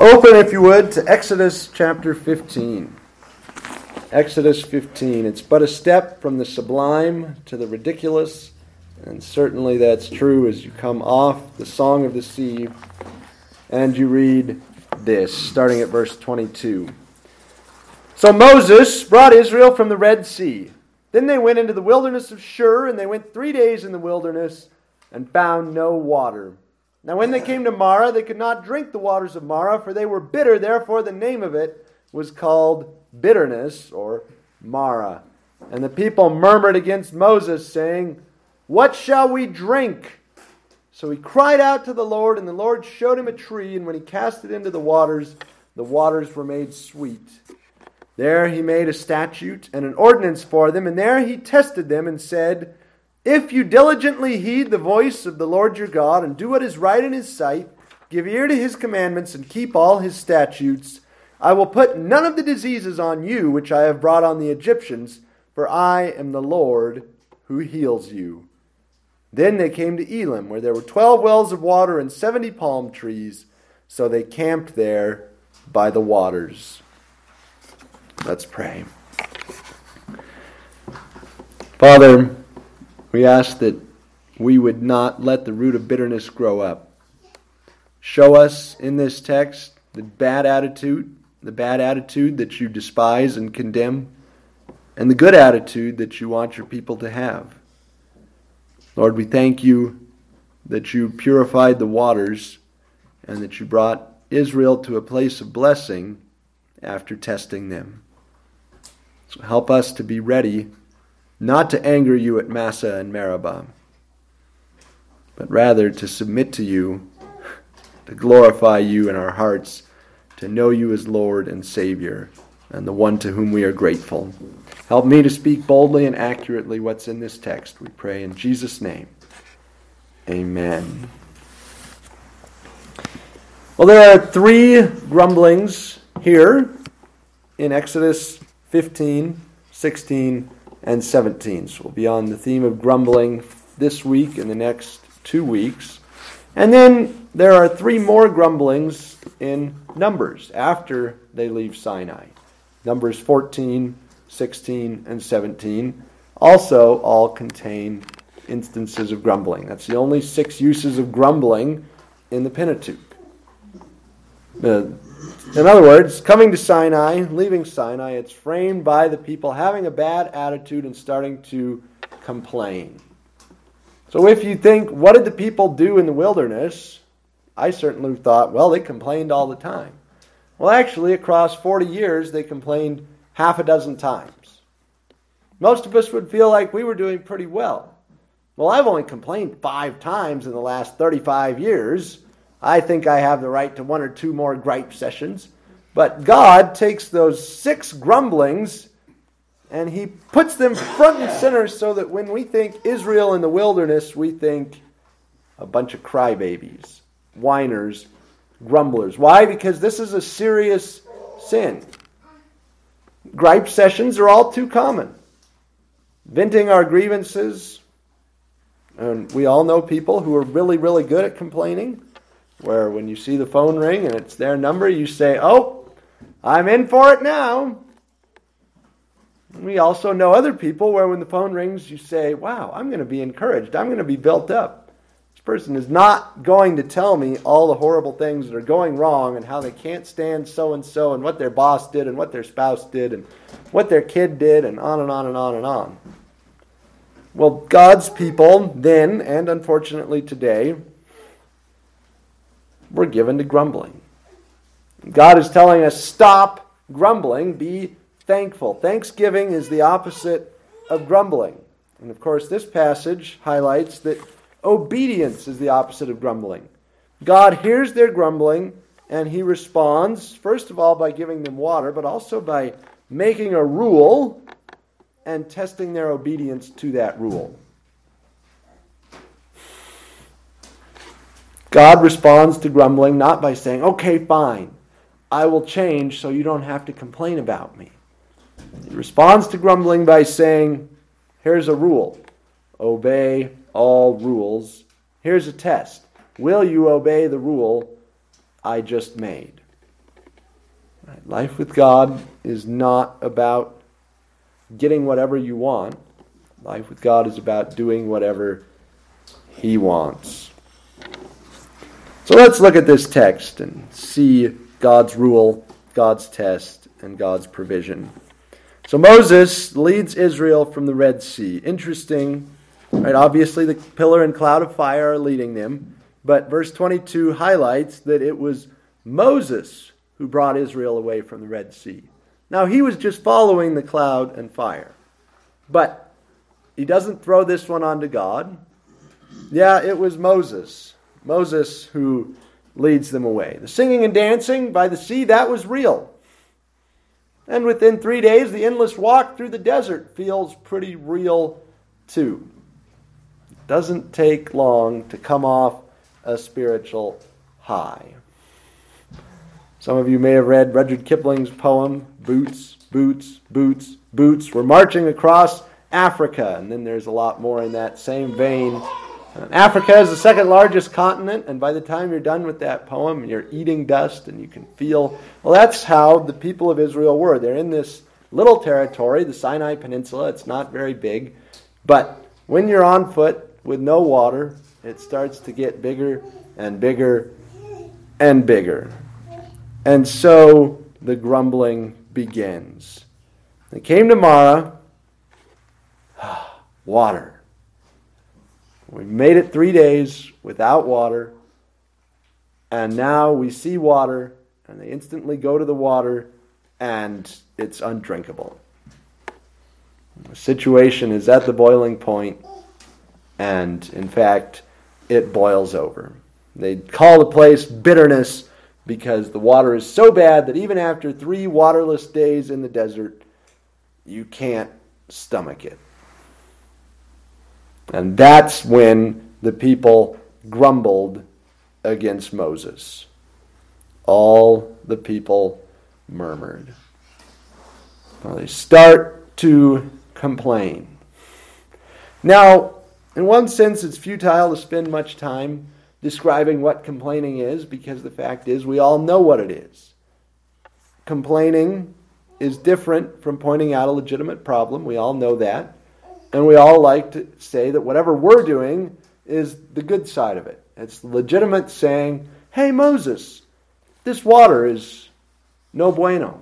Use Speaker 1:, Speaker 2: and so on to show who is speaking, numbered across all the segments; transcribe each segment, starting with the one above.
Speaker 1: Open, if you would, to Exodus chapter 15. Exodus 15. It's but a step from the sublime to the ridiculous, and certainly that's true as you come off the Song of the Sea and you read this, starting at verse 22. So Moses brought Israel from the Red Sea. Then they went into the wilderness of Shur, and they went three days in the wilderness and found no water. Now, when they came to Marah, they could not drink the waters of Marah, for they were bitter. Therefore, the name of it was called bitterness, or Marah. And the people murmured against Moses, saying, What shall we drink? So he cried out to the Lord, and the Lord showed him a tree, and when he cast it into the waters, the waters were made sweet. There he made a statute and an ordinance for them, and there he tested them and said, If you diligently heed the voice of the Lord your God, and do what is right in his sight, give ear to his commandments, and keep all his statutes, I will put none of the diseases on you which I have brought on the Egyptians, for I am the Lord who heals you. Then they came to Elim, where there were twelve wells of water and seventy palm trees, so they camped there by the waters. Let's pray. Father, we ask that we would not let the root of bitterness grow up. Show us in this text the bad attitude, the bad attitude that you despise and condemn, and the good attitude that you want your people to have. Lord, we thank you that you purified the waters and that you brought Israel to a place of blessing after testing them. So help us to be ready not to anger you at Massah and Meribah, but rather to submit to you, to glorify you in our hearts, to know you as Lord and Savior, and the one to whom we are grateful. Help me to speak boldly and accurately what's in this text, we pray in Jesus' name. Amen. Well, there are three grumblings here in Exodus 15, 16, and 17. So we'll be on the theme of grumbling this week and the next two weeks. And then there are three more grumblings in Numbers after they leave Sinai. Numbers 14, 16, and 17 also all contain instances of grumbling. That's the only six uses of grumbling in the Pentateuch. Uh, in other words, coming to Sinai, leaving Sinai, it's framed by the people having a bad attitude and starting to complain. So if you think, what did the people do in the wilderness? I certainly thought, well, they complained all the time. Well, actually, across 40 years, they complained half a dozen times. Most of us would feel like we were doing pretty well. Well, I've only complained five times in the last 35 years. I think I have the right to one or two more gripe sessions. But God takes those six grumblings and He puts them front and center so that when we think Israel in the wilderness, we think a bunch of crybabies, whiners, grumblers. Why? Because this is a serious sin. Gripe sessions are all too common. Venting our grievances. And we all know people who are really, really good at complaining where when you see the phone ring and it's their number, you say, Oh, I'm in for it now. We also know other people where when the phone rings, you say, Wow, I'm going to be encouraged. I'm going to be built up. This person is not going to tell me all the horrible things that are going wrong and how they can't stand so and so and what their boss did and what their spouse did and what their kid did and on and on and on and on. Well, God's people then, and unfortunately today, we're given to grumbling. God is telling us stop grumbling, be thankful. Thanksgiving is the opposite of grumbling. And of course, this passage highlights that obedience is the opposite of grumbling. God hears their grumbling and he responds, first of all, by giving them water, but also by making a rule and testing their obedience to that rule. God responds to grumbling not by saying, okay, fine, I will change so you don't have to complain about me. He responds to grumbling by saying, here's a rule obey all rules. Here's a test. Will you obey the rule I just made? Life with God is not about getting whatever you want. Life with God is about doing whatever He wants. So let's look at this text and see God's rule, God's test, and God's provision. So Moses leads Israel from the Red Sea. Interesting, right? Obviously, the pillar and cloud of fire are leading them, but verse 22 highlights that it was Moses who brought Israel away from the Red Sea. Now, he was just following the cloud and fire. But he doesn't throw this one onto God. Yeah, it was Moses. Moses who leads them away. The singing and dancing by the sea, that was real. And within three days, the endless walk through the desert feels pretty real too. It doesn't take long to come off a spiritual high. Some of you may have read Rudyard Kipling's poem, Boots, Boots, Boots, Boots. We're marching across Africa, and then there's a lot more in that same vein. Africa is the second largest continent, and by the time you're done with that poem, you're eating dust and you can feel. Well, that's how the people of Israel were. They're in this little territory, the Sinai Peninsula. It's not very big, but when you're on foot with no water, it starts to get bigger and bigger and bigger. And so the grumbling begins. They came to Marah, water. We made it three days without water. And now we see water, and they instantly go to the water, and it's undrinkable. The situation is at the boiling point, and in fact, it boils over. They call the place bitterness because the water is so bad that even after three waterless days in the desert, you can't stomach it. And that's when the people grumbled against Moses. All the people murmured. Well, they start to complain. Now, in one sense, it's futile to spend much time describing what complaining is because the fact is we all know what it is. Complaining is different from pointing out a legitimate problem. We all know that. And we all like to say that whatever we're doing is the good side of it. It's legitimate saying, hey, Moses, this water is no bueno.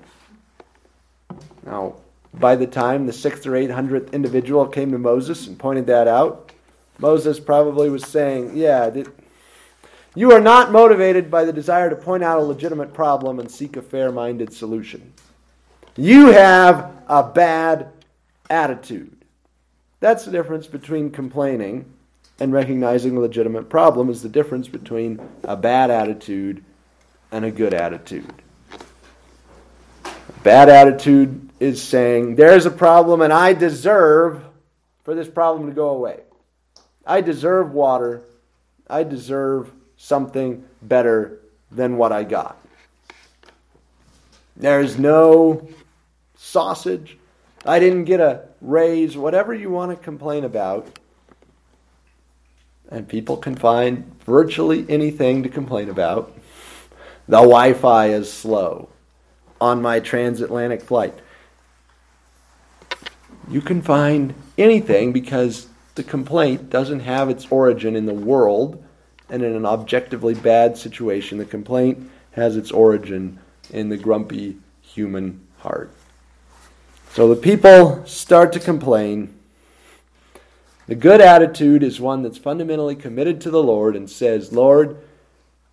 Speaker 1: Now, by the time the sixth or eight hundredth individual came to Moses and pointed that out, Moses probably was saying, yeah, you are not motivated by the desire to point out a legitimate problem and seek a fair minded solution. You have a bad attitude. That's the difference between complaining and recognizing a legitimate problem is the difference between a bad attitude and a good attitude. Bad attitude is saying, there's a problem and I deserve for this problem to go away. I deserve water. I deserve something better than what I got. There's no sausage. I didn't get a raise, whatever you want to complain about. And people can find virtually anything to complain about. The Wi Fi is slow on my transatlantic flight. You can find anything because the complaint doesn't have its origin in the world and in an objectively bad situation. The complaint has its origin in the grumpy human heart. So the people start to complain. The good attitude is one that's fundamentally committed to the Lord and says, Lord,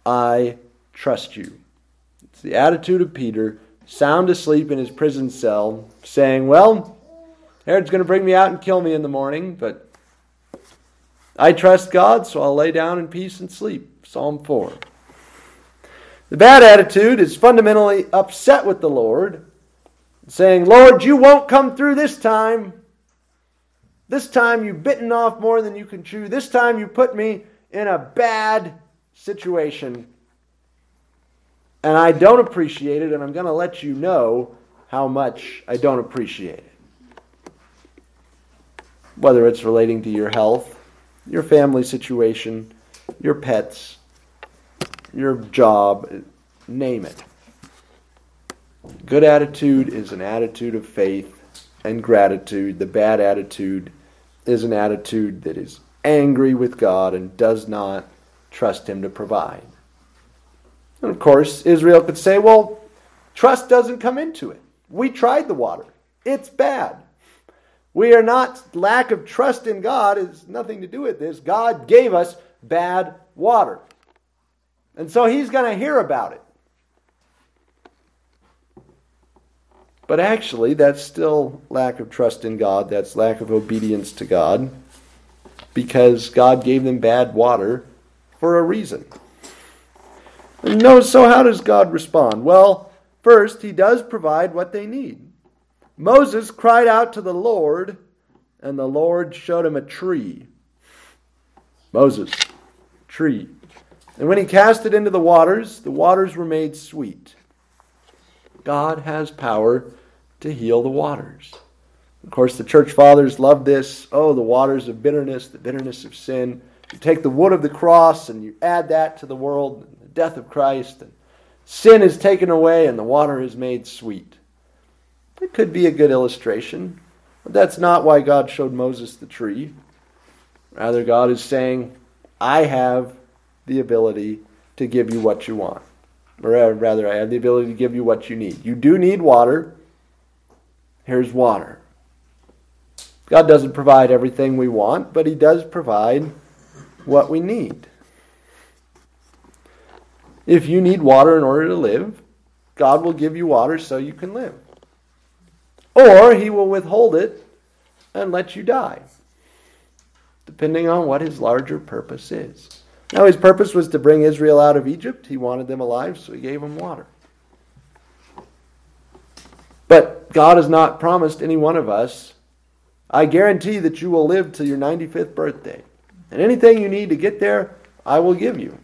Speaker 1: I trust you. It's the attitude of Peter, sound asleep in his prison cell, saying, Well, Herod's going to bring me out and kill me in the morning, but I trust God, so I'll lay down in peace and sleep. Psalm 4. The bad attitude is fundamentally upset with the Lord, saying, Lord, you won't come through this time. This time you've bitten off more than you can chew. This time you put me in a bad situation. And I don't appreciate it, and I'm going to let you know how much I don't appreciate it. Whether it's relating to your health, your family situation, your pets, your job, name it. Good attitude is an attitude of faith and gratitude. The bad attitude is an attitude that is angry with God and does not trust Him to provide. And of course, Israel could say, well, trust doesn't come into it. We tried the water, it's bad. We are not, lack of trust in God has nothing to do with this. God gave us bad water. And so He's going to hear about it. But actually, that's still lack of trust in God. That's lack of obedience to God because God gave them bad water for a reason. No, so how does God respond? Well, first, He does provide what they need. Moses cried out to the Lord, and the Lord showed him a tree. Moses, tree. And when he cast it into the waters, the waters were made sweet. God has power to heal the waters. Of course, the church fathers loved this. Oh, the waters of bitterness, the bitterness of sin. You take the wood of the cross and you add that to the world, the death of Christ, and sin is taken away and the water is made sweet. It could be a good illustration, but that's not why God showed Moses the tree. Rather, God is saying, I have the ability to give you what you want. Or uh, rather, I have the ability to give you what you need. You do need water. Here's water. God doesn't provide everything we want, but He does provide what we need. If you need water in order to live, God will give you water so you can live. Or He will withhold it and let you die, depending on what His larger purpose is. Now, his purpose was to bring Israel out of Egypt. He wanted them alive, so he gave them water. But God has not promised any one of us, I guarantee that you will live till your 95th birthday. And anything you need to get there, I will give you.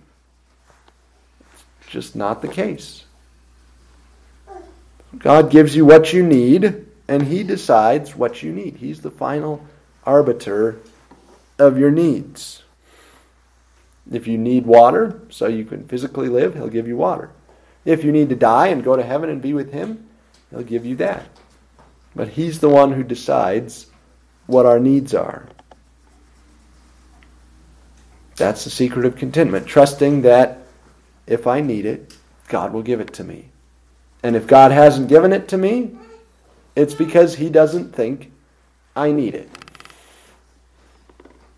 Speaker 1: It's just not the case. God gives you what you need, and He decides what you need. He's the final arbiter of your needs. If you need water so you can physically live, He'll give you water. If you need to die and go to heaven and be with Him, He'll give you that. But He's the one who decides what our needs are. That's the secret of contentment, trusting that if I need it, God will give it to me. And if God hasn't given it to me, it's because He doesn't think I need it.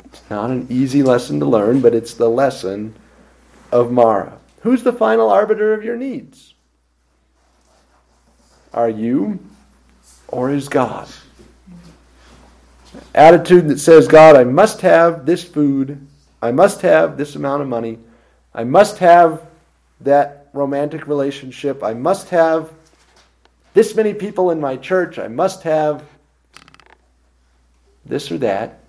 Speaker 1: It's not an easy lesson to learn, but it's the lesson of Marah. Who's the final arbiter of your needs? Are you or is God? Attitude that says, God, I must have this food, I must have this amount of money, I must have that romantic relationship, I must have this many people in my church, I must have this or that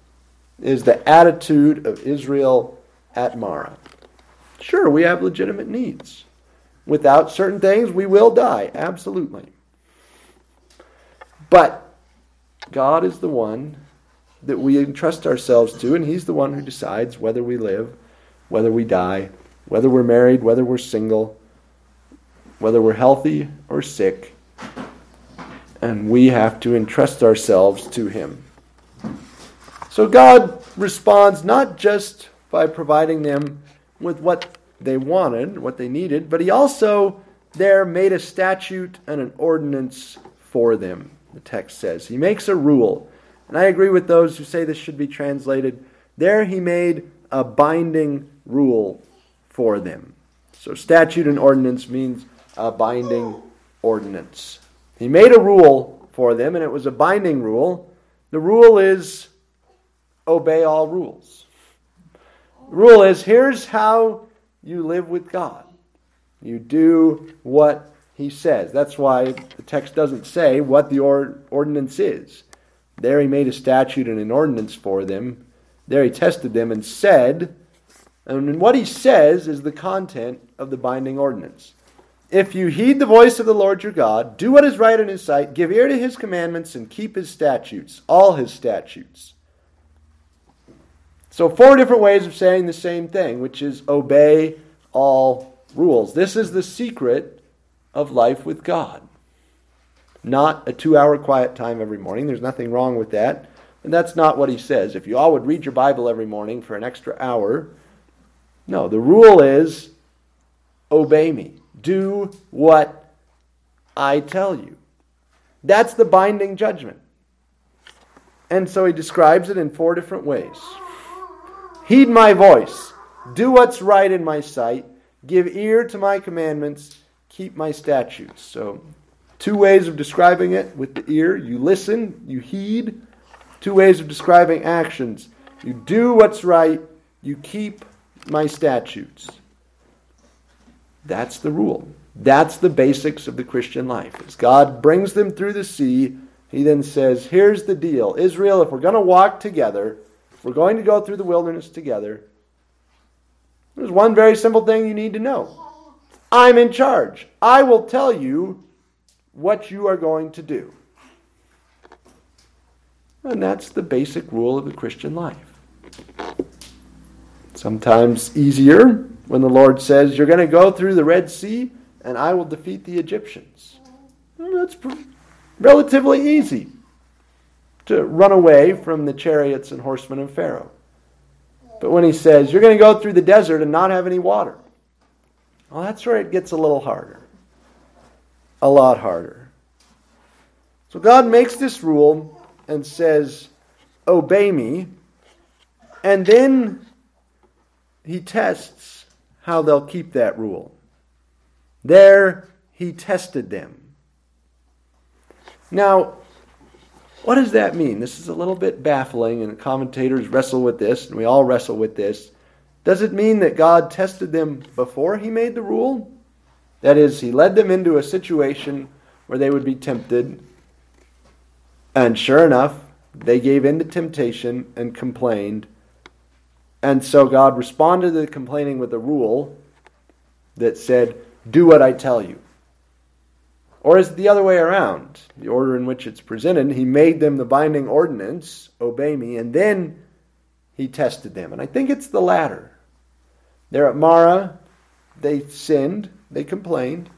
Speaker 1: is the attitude of Israel at Marah. Sure, we have legitimate needs. Without certain things, we will die, absolutely. But God is the one that we entrust ourselves to, and He's the one who decides whether we live, whether we die, whether we're married, whether we're single, whether we're healthy or sick. And we have to entrust ourselves to Him. So God responds not just by providing them with what they wanted, what they needed, but He also there made a statute and an ordinance for them, the text says. He makes a rule. And I agree with those who say this should be translated. There He made a binding rule for them. So statute and ordinance means a binding ordinance. He made a rule for them, and it was a binding rule. The rule is obey all rules. The rule is here's how you live with God. You do what he says. That's why the text doesn't say what the or- ordinance is. There he made a statute and an ordinance for them. There he tested them and said, and what he says is the content of the binding ordinance. If you heed the voice of the Lord your God, do what is right in his sight, give ear to his commandments, and keep his statutes, all his statutes so, four different ways of saying the same thing, which is obey all rules. This is the secret of life with God. not a two hour quiet time every morning. There's nothing wrong with that. And that's not what he says. If you all would read your Bible every morning for an extra hour, no, the rule is obey me. Do what I tell you. That's the binding judgment. And so he describes it in four different ways. Heed my voice. Do what's right in my sight. Give ear to my commandments. Keep my statutes. So, two ways of describing it with the ear you listen, you heed. Two ways of describing actions you do what's right, you keep my statutes. That's the rule. That's the basics of the Christian life. As God brings them through the sea, he then says, Here's the deal Israel, if we're going to walk together, if we're going to go through the wilderness together, there's one very simple thing you need to know I'm in charge. I will tell you what you are going to do. And that's the basic rule of the Christian life. Sometimes easier when the Lord says, You're going to go through the Red Sea and I will defeat the Egyptians. That's relatively easy to run away from the chariots and horsemen of Pharaoh. But when he says, You're going to go through the desert and not have any water, well, that's where it gets a little harder. A lot harder. So God makes this rule and says, Obey me. And then he tests how they'll keep that rule. There he tested them. Now, what does that mean? This is a little bit baffling, and commentators wrestle with this, and we all wrestle with this. Does it mean that God tested them before he made the rule? That is, he led them into a situation where they would be tempted, and sure enough, they gave in to temptation and complained. And so God responded to the complaining with a rule that said, Do what I tell you. Or is it the other way around? The order in which it's presented, he made them the binding ordinance, obey me, and then he tested them. And I think it's the latter. There at Marah, they sinned, they complained.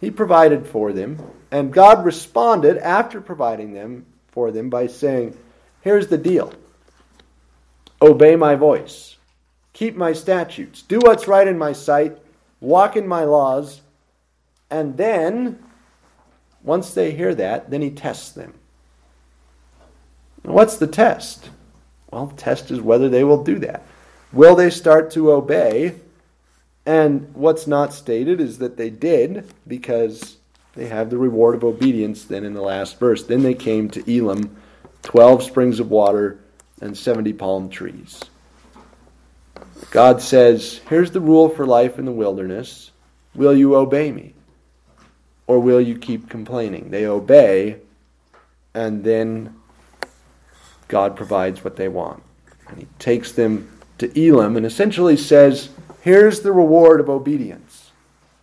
Speaker 1: He provided for them, and God responded after providing them for them by saying, Here's the deal obey my voice, keep my statutes, do what's right in my sight, walk in my laws, and then once they hear that, then he tests them. what's the test? Well, the test is whether they will do that. Will they start to obey? And what's not stated is that they did because they have the reward of obedience then in the last verse. Then they came to Elim, 12 springs of water and 70 palm trees. God says, Here's the rule for life in the wilderness. Will you obey me? or will you keep complaining? They obey, and then God provides what they want. And He takes them to Elim and essentially says, Here's the reward of obedience.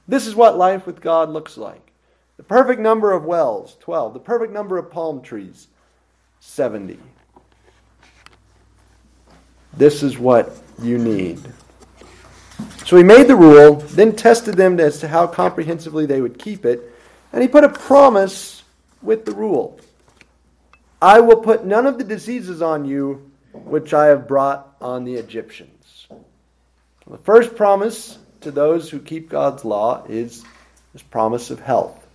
Speaker 1: This is what life with God looks like. The perfect number of wells, 12. The perfect number of palm trees, 70. This is what you need. So he made the rule, then tested them as to how comprehensively they would keep it, and he put a promise with the rule I will put none of the diseases on you which I have brought on the Egyptians. The first promise to those who keep God's law is this promise of health.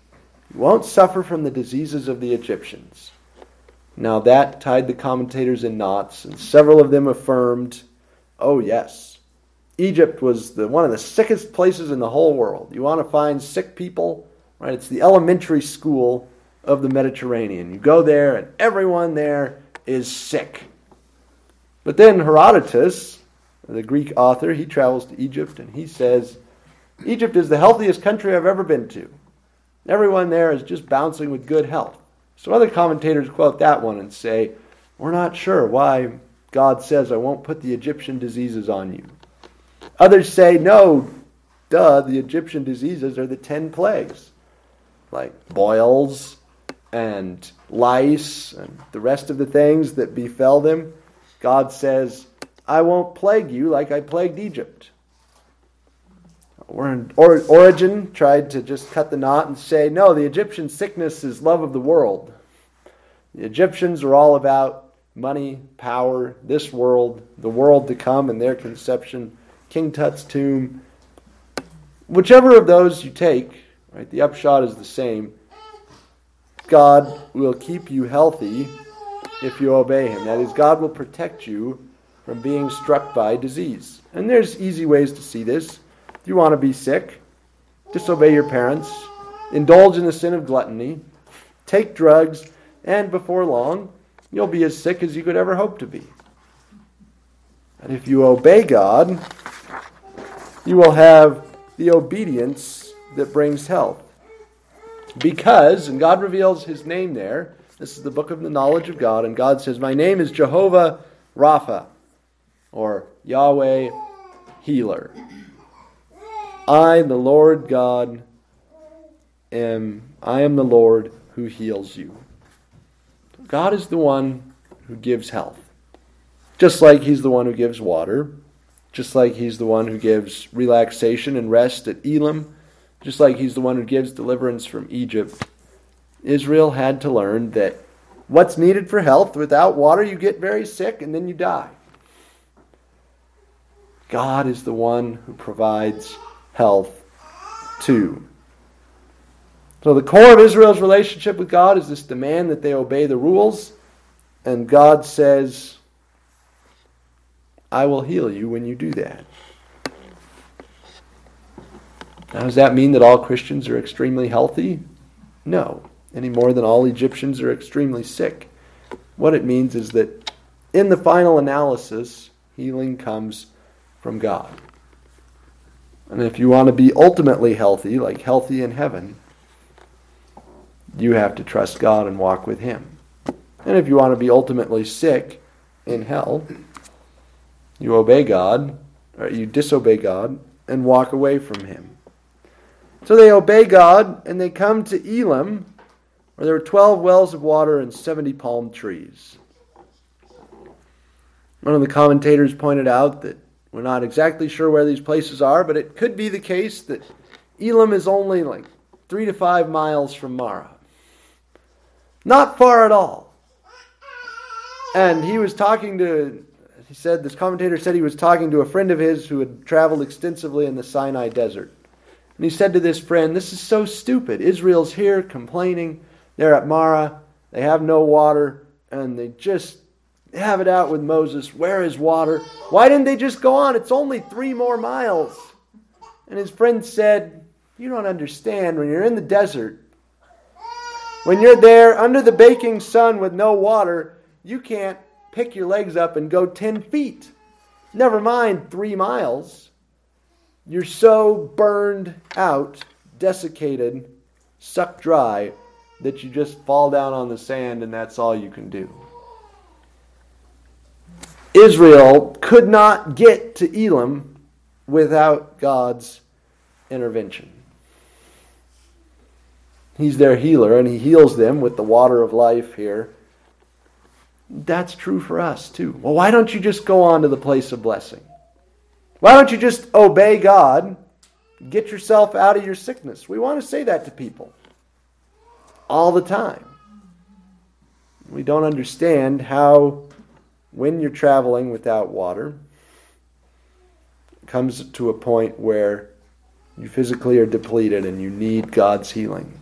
Speaker 1: You won't suffer from the diseases of the Egyptians. Now, that tied the commentators in knots, and several of them affirmed, oh, yes. Egypt was the, one of the sickest places in the whole world. You want to find sick people? Right? It's the elementary school of the Mediterranean. You go there, and everyone there is sick. But then Herodotus, the Greek author, he travels to Egypt and he says, Egypt is the healthiest country I've ever been to. Everyone there is just bouncing with good health. So other commentators quote that one and say, We're not sure why God says, I won't put the Egyptian diseases on you. Others say, No, duh, the Egyptian diseases are the ten plagues like boils and lice and the rest of the things that befell them, God says, I won't plague you like I plagued Egypt. or, Origen tried to just cut the knot and say, no, the Egyptian sickness is love of the world. The Egyptians are all about money, power, this world, the world to come, and their conception, King Tut's tomb. Whichever of those you take, right, the upshot is the same. God will keep you healthy if you obey Him. That is, God will protect you from being struck by disease. And there's easy ways to see this. If you want to be sick, disobey your parents, indulge in the sin of gluttony, take drugs, and before long, you'll be as sick as you could ever hope to be. And if you obey God, you will have the obedience that brings health. Because, and God reveals his name there, this is the book of the knowledge of God, and God says, My name is Jehovah Rapha, or Yahweh Healer. I, the Lord God, am I am the Lord who heals you. God is the one who gives health. Just like He's the one who gives water, just like He's the one who gives relaxation and rest at Elim, just like He's the one who gives deliverance from Egypt. Israel had to learn that what's needed for health, without water, you get very sick and then you die. God is the one who provides health too. So, the core of Israel's relationship with God is this demand that they obey the rules, and God says, I will heal you when you do that. Now, does that mean that all Christians are extremely healthy? No any more than all Egyptians are extremely sick. What it means is that in the final analysis, healing comes from God. And if you want to be ultimately healthy, like healthy in heaven, you have to trust God and walk with Him. And if you want to be ultimately sick in hell, you obey God, or you disobey God, and walk away from Him. So they obey God and they come to Elim, where there were 12 wells of water and 70 palm trees. One of the commentators pointed out that we're not exactly sure where these places are, but it could be the case that Elim is only like three to five miles from Marah. Not far at all. And he was talking to, he said, this commentator said he was talking to a friend of his who had traveled extensively in the Sinai desert. And he said to this friend, This is so stupid. Israel's here complaining they're at Marah. They have no water, and they just have it out with Moses. Where is water? Why didn't they just go on? It's only three more miles. And his friend said, You don't understand. When you're in the desert, when you're there under the baking sun with no water, you can't pick your legs up and go 10 feet. Never mind three miles. You're so burned out, desiccated, sucked dry that you just fall down on the sand and that's all you can do. Israel could not get to Elim without God's intervention. He's their healer and he heals them with the water of life here. That's true for us too. Well, why don't you just go on to the place of blessing? Why don't you just obey God? Get yourself out of your sickness. We want to say that to people all the time. We don't understand how, when you're traveling without water, it comes to a point where you physically are depleted and you need God's healing.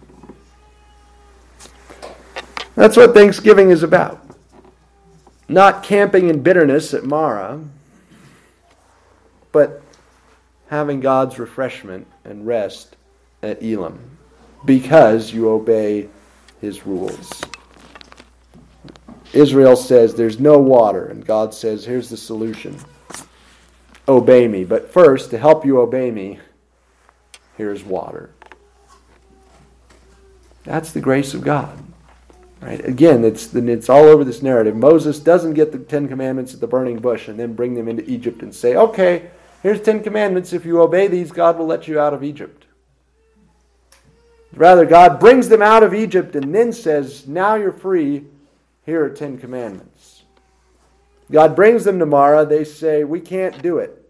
Speaker 1: That's what Thanksgiving is about. Not camping in bitterness at Marah, but having God's refreshment and rest at Elim because you obey his rules. Israel says there's no water, and God says, here's the solution obey me. But first, to help you obey me, here's water. That's the grace of God. Right? Again, it's, it's all over this narrative. Moses doesn't get the Ten Commandments at the burning bush and then bring them into Egypt and say, okay, here's Ten Commandments. If you obey these, God will let you out of Egypt. Rather, God brings them out of Egypt and then says, Now you're free. Here are Ten Commandments. God brings them to Marah. They say, We can't do it.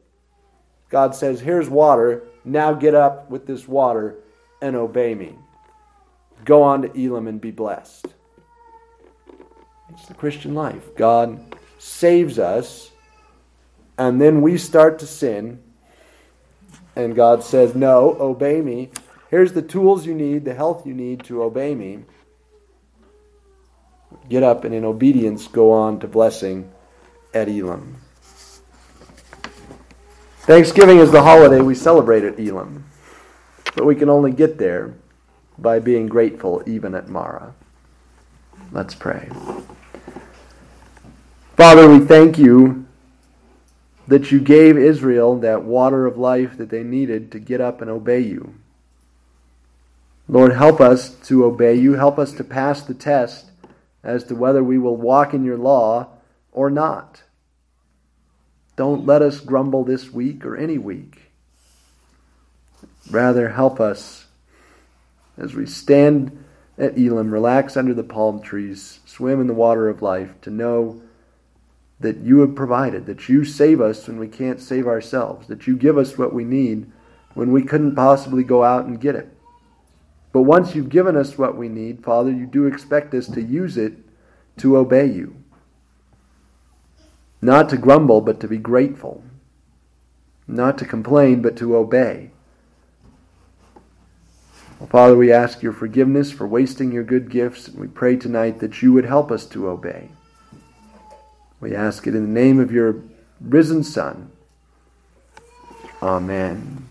Speaker 1: God says, Here's water. Now get up with this water and obey me. Go on to Elim and be blessed. It's the Christian life. God saves us, and then we start to sin, and God says, No, obey me. Here's the tools you need, the health you need to obey me. Get up and in obedience go on to blessing at Elim. Thanksgiving is the holiday we celebrate at Elim, but we can only get there by being grateful even at Marah. Let's pray. Father, we thank you that you gave Israel that water of life that they needed to get up and obey you. Lord, help us to obey you. Help us to pass the test as to whether we will walk in your law or not. Don't let us grumble this week or any week. Rather, help us as we stand at Elim, relax under the palm trees, swim in the water of life, to know that you have provided, that you save us when we can't save ourselves, that you give us what we need when we couldn't possibly go out and get it. But once you've given us what we need, Father, you do expect us to use it to obey you. Not to grumble, but to be grateful. Not to complain, but to obey. Well, Father, we ask your forgiveness for wasting your good gifts, and we pray tonight that you would help us to obey. We ask it in the name of your risen Son. Amen.